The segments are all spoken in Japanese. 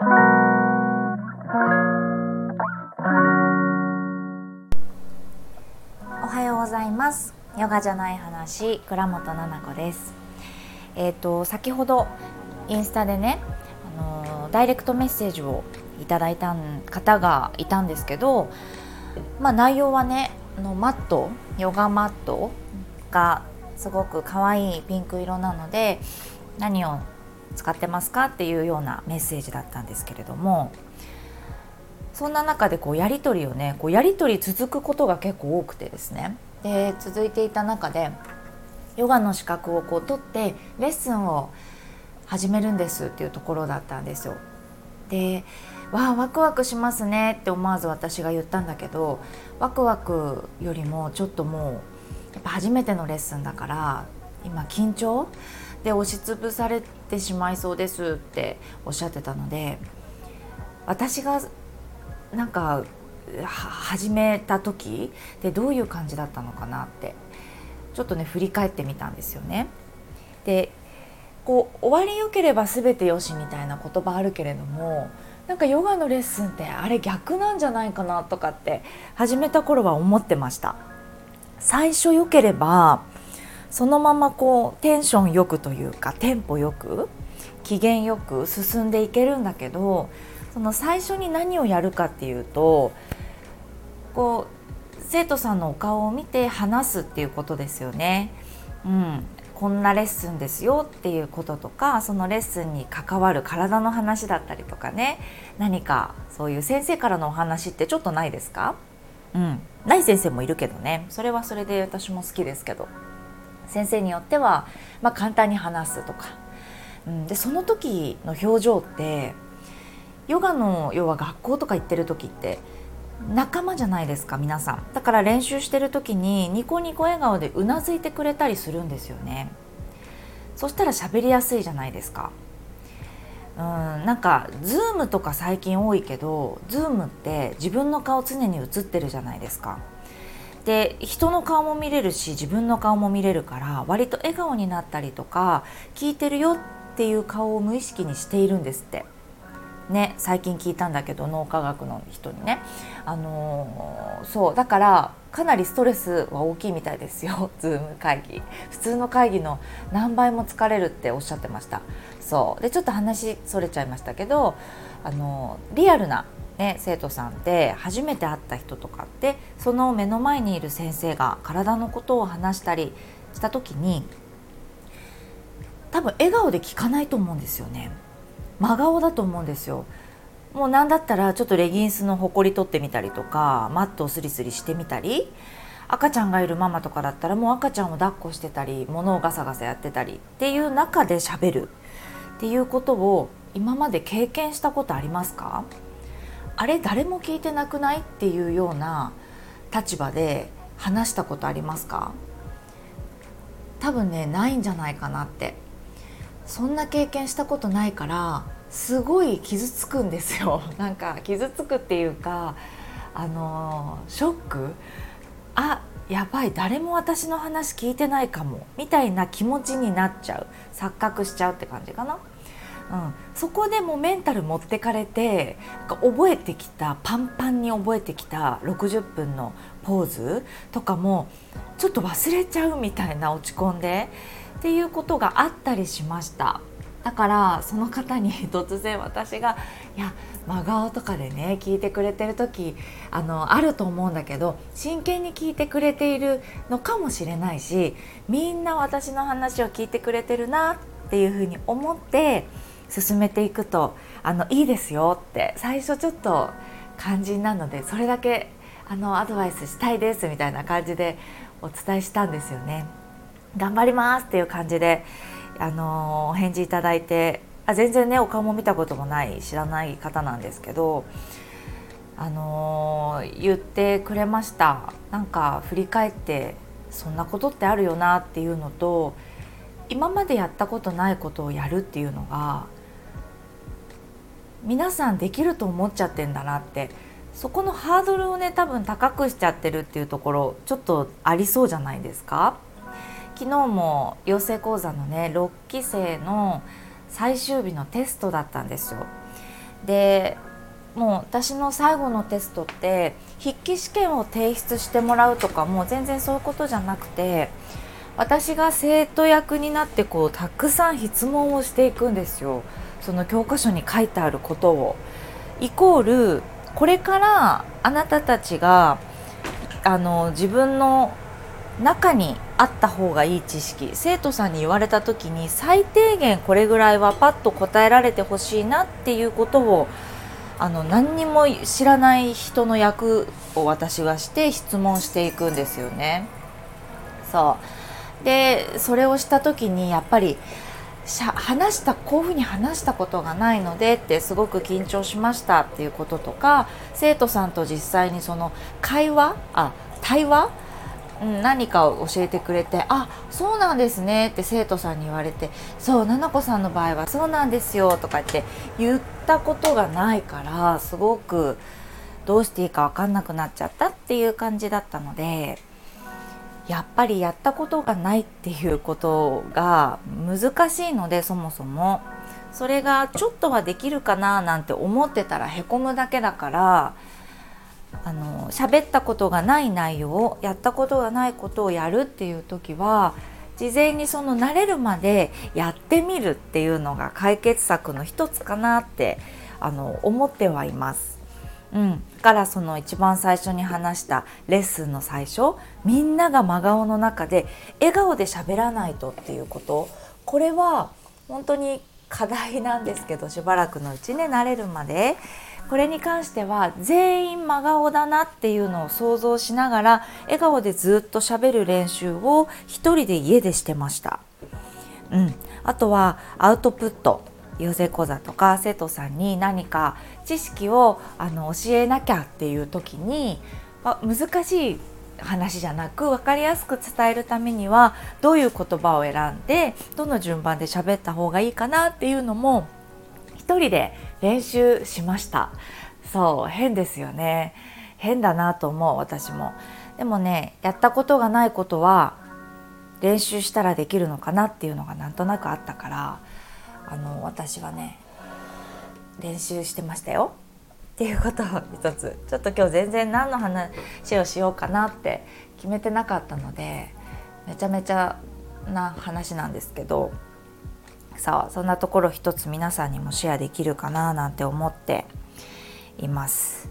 おはようございます。ヨガじゃない話倉本々子です。えっ、ー、と先ほどインスタでねあのダイレクトメッセージをいただいた方がいたんですけどまあ内容はねあのマットヨガマットがすごく可愛いピンク色なので何を使ってますか？っていうようなメッセージだったんですけれども。そんな中でこうやり取りをねこうやり取り続くことが結構多くてですね。で続いていた中でヨガの資格をこう取ってレッスンを始めるんですっていうところだったんですよ。でわあワクワクしますねって思わず私が言ったんだけどワクワクよりもちょっともうやっぱ初めてのレッスンだから今緊張？で押しつぶされてしまいそうですっておっしゃってたので私がなんか始めた時でどういう感じだったのかなってちょっとね振り返ってみたんですよね。でこう終わりよければ全てよしみたいな言葉あるけれどもなんかヨガのレッスンってあれ逆なんじゃないかなとかって始めた頃は思ってました。最初良ければそのままこうテンションよくというかテンポよく機嫌よく進んでいけるんだけどその最初に何をやるかっていうとこう生徒さんのお顔を見て話すっていうことですよね。うん、こんなレッスンですよっていうこととかそのレッスンに関わる体の話だったりとかね。何かそういう先生からのお話ってちょっとないですか？うん、ない先生もいるけどね。それはそれで私も好きですけど。先生によっては、まあ、簡単に話すとか、うん、でその時の表情ってヨガの要は学校とか行ってる時って仲間じゃないですか皆さん。だから練習してる時にニコニコ笑顔でうなずいてくれたりするんですよね。そしたら喋りやすいじゃないですか。うんなんかズームとか最近多いけどズームって自分の顔常に映ってるじゃないですか。で人の顔も見れるし自分の顔も見れるから割と笑顔になったりとか聞いてるよっていう顔を無意識にしているんですって。ね最近聞いたんだけど脳科学の人にね。あのー、そうだからかなりストレスは大きいみたいですよ。ズーム会議。普通の会議の何倍も疲れるっておっしゃってました。そう。でちょっと話それちゃいましたけどあのー、リアルなね、生徒さんで初めて会った人とかってその目の前にいる先生が体のことを話したりした時に多分笑顔で聞かないと思うんですよね。真顔だと思うんですよもう何だったらちょっとレギンスのほこり取ってみたりとかマットをスリスリしてみたり赤ちゃんがいるママとかだったらもう赤ちゃんを抱っこしてたり物をガサガサやってたりっていう中でしゃべるっていうことを今まで経験したことありますか？あれ誰も聞いてなくない？っていうような立場で話したことありますか？多分ねないんじゃないかなって。そんな経験したことないからすごい傷つくんですよ。なんか傷つくっていうかあのショック？あやばい誰も私の話聞いてないかも。みたいな気持ちになっちゃう。錯覚しちゃうって感じかな。うん、そこでもメンタル持ってかれて覚えてきたパンパンに覚えてきた60分のポーズとかもちょっと忘れちゃうみたいな落ち込んでっていうことがあったりしました。だからその方に 突然私が「いや真顔とかでね聞いてくれてる時あのあると思うんだけど真剣に聞いてくれているのかもしれないしみんな私の話を聞いてくれてるなっていうふうに思って進めていくとあのいいですよって最初ちょっと肝心なのでそれだけあのアドバイスしたいですみたいな感じでお伝えしたんですよね。頑張りますっていう感じで、あのお返事いただいてあ全然ねお顔も見たこともない知らない方なんですけど、あの言ってくれましたなんか振り返ってそんなことってあるよなっていうのと今までやったことないことをやるっていうのが皆さんできると思っちゃってんだなって。そこのハードルをね多分高くしちゃってるっていうところちょっとありそうじゃないですか。昨日も養成講座のね6期生の最終日のテストだったんですよ。でもう私の最後のテストって筆記試験を提出してもらうとかもう全然そういうことじゃなくて私が生徒役になってこうたくさん質問をしていくんですよ。その教科書に書いてあることを。イコールこれからあなたたちがあの自分の中にあった方がいい知識生徒さんに言われた時に最低限これぐらいはパッと答えられてほしいなっていうことをあの何にも知らない人の役を私はして質問していくんですよね。そうでそれをした時にやっぱり話したこういうふうに話したことがないのでってすごく緊張しましたっていうこととか生徒さんと実際にその会話あ対話？うん、何かを教えてくれて「あそうなんですね」って生徒さんに言われて「そう菜々子さんの場合はそうなんですよ」とかって言ったことがないからすごくどうしていいか分かんなくなっちゃったっていう感じだったのでやっぱりやったことがないっていうことが難しいのでそもそもそれがちょっとはできるかななんて思ってたらへこむだけだからあの喋ったことがない内容やったことがないことをやるっていう時は事前にその慣れるまでやってみるっていうのが解決策の一つかなってあの思ってはいます。うん、からその一番最初に話したレッスンの最初みんなが真顔の中で笑顔で喋らないとっていうこと。これは本当に課題なんですけどしばらくのうちね慣れるまで。これに関しては全員真顔だなっていうのを想像しながら笑顔でずっと喋る練習を一人で家でしてました。うん、あとはアウトプット。養成講座とか生徒さんに何か知識をあの教えなきゃっていう時に、まあ難しい話じゃなく分かりやすく伝えるためにはどういう言葉を選んでどの順番で喋った方がいいかなっていうのも一人で練習しました。そう変ですよね。変だなと思う私も。でもねやったことがないことは練習したらできるのかなっていうのがなんとなくあったからあの私はね練習してましたよ。っていうことを一つ。ちょっと今日全然何の話をしようかなって決めてなかったのでめちゃめちゃな話なんですけどさあそんなところ一つ皆さんにもシェアできるかななんて思っています。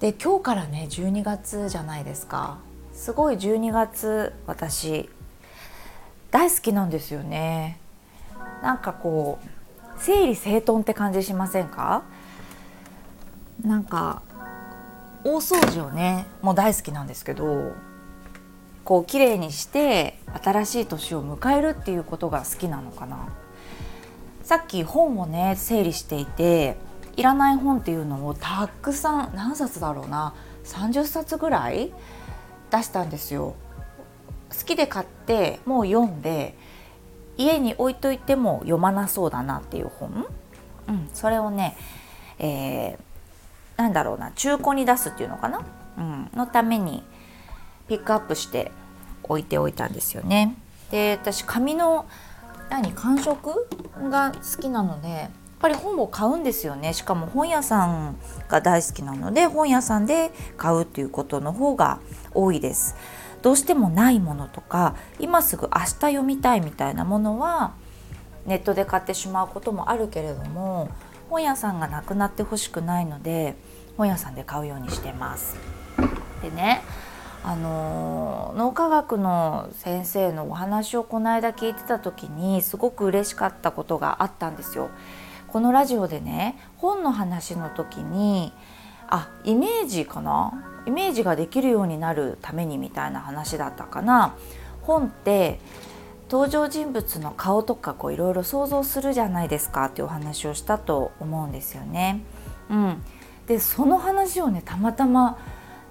で今日からね12月じゃないですか。すごい12月私大好きなんですよね。なんかこう整理整頓って感じしませんか？なんか大掃除をねもう大好きなんですけどこう綺麗にして新しい年を迎えるっていうことが好きなのかな。さっき本をね整理していていらない本っていうのをたくさん何冊だろうな30冊ぐらい出したんですよ。好きで買ってもう読んで家に置いといても読まなそうだなっていう本、うん、それをね、えー、なんだろうな中古に出すっていうのかな、うん、のためにピックアップして置いておいたんですよね。で私紙の何感触が好きなのでやっぱり本を買うんですよねしかも本屋さんが大好きなので本屋さんで買うっていうことの方が多いです。どうしてもないものとか今すぐ明日読みたいみたいなものはネットで買ってしまうこともあるけれども本屋さんがなくなってほしくないので本屋さんで買うようにしてます。でねあの脳科学の先生のお話をこの間聞いてた時にすごく嬉しかったことがあったんですよ。このラジオでね本の話の時にあイメージかな？イメージができるようになるためにみたいな話だったかな本って登場人物の顔とかいろいろ想像するじゃないですかっていうお話をしたと思うんですよね。うん、でその話をねたまたま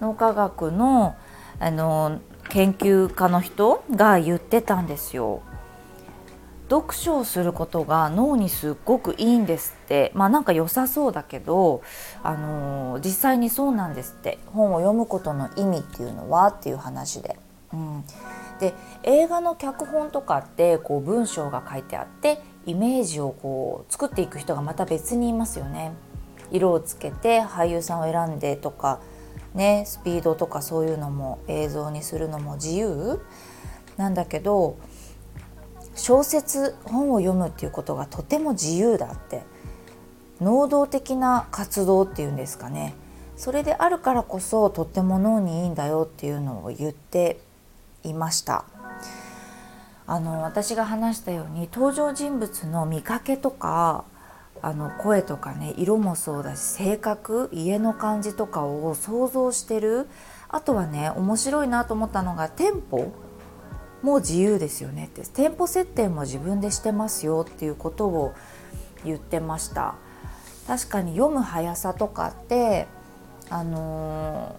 脳科学のあの研究家の人が言ってたんですよ。読書をすることが脳にすっごくいいんですてまあなんか良さそうだけど、あのー、実際にそうなんですって本を読むことの意味っていうのはっていう話で。うん、で映画の脚本とかってこう文章が書いてあってイメージをこう作っていく人がまた別にいますよね。色をつけて俳優さんを選んでとかねスピードとかそういうのも映像にするのも自由なんだけど小説本を読むっていうことがとても自由だって能動的な活動っていうんですかね。それであるからこそとっても脳にいいんだよっていうのを言っていました。あの私が話したように登場人物の見かけとかあの声とかね色もそうだし性格家の感じとかを想像してるあとはね面白いなと思ったのがテンポも自由ですよねって。テンポ設定も自分でしてますよっていうことを言ってました。確かに読む速さとかってあの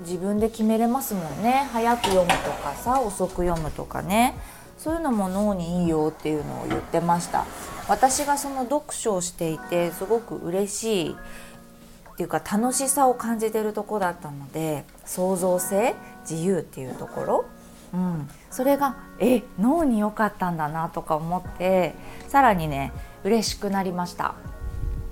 ー、自分で決めれますもんね。早く読むとかさ遅く読むとかね。そういうのも脳にいいよっていうのを言ってました。私がその読書をしていてすごく嬉しいっていうか楽しさを感じてるとこだったので創造性自由っていうところ、うん、それがえ脳に良かったんだなとか思ってさらにね嬉しくなりました。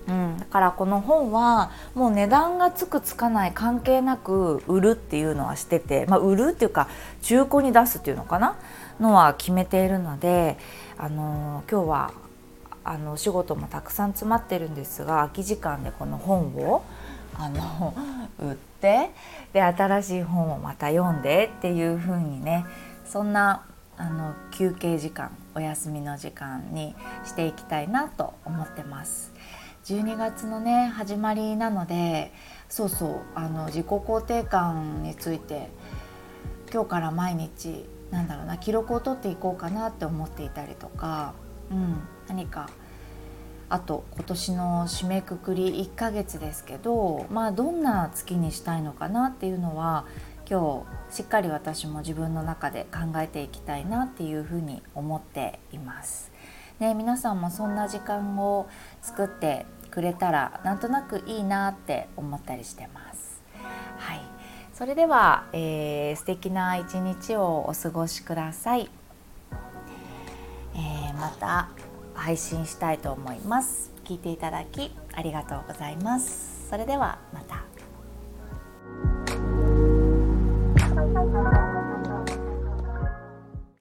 うん、だからこの本はもう値段がつくつかない関係なく売るっていうのはしてて、まあ、売るっていうか中古に出すっていうのかな？のは決めているので、あのー、今日はあのお仕事もたくさん詰まってるんですが空き時間でこの本をあの売ってで新しい本をまた読んでっていう風にねそんなあの休憩時間お休みの時間にしていきたいなと思ってます。12月のね始まりなのでそうそうあの自己肯定感について今日から毎日なんだろうな記録を取っていこうかなって思っていたりとか、うん、何かあと今年の締めくくり1ヶ月ですけどまあどんな月にしたいのかなっていうのは今日しっかり私も自分の中で考えていきたいなっていうふうに思っています。ね、皆さんもそんな時間を作ってくれたらなんとなくいいなって思ったりしてます。はい、それでは、えー、素敵な一日をお過ごしください。えー、また配信したいと思います聞いていただきありがとうございますそれではまた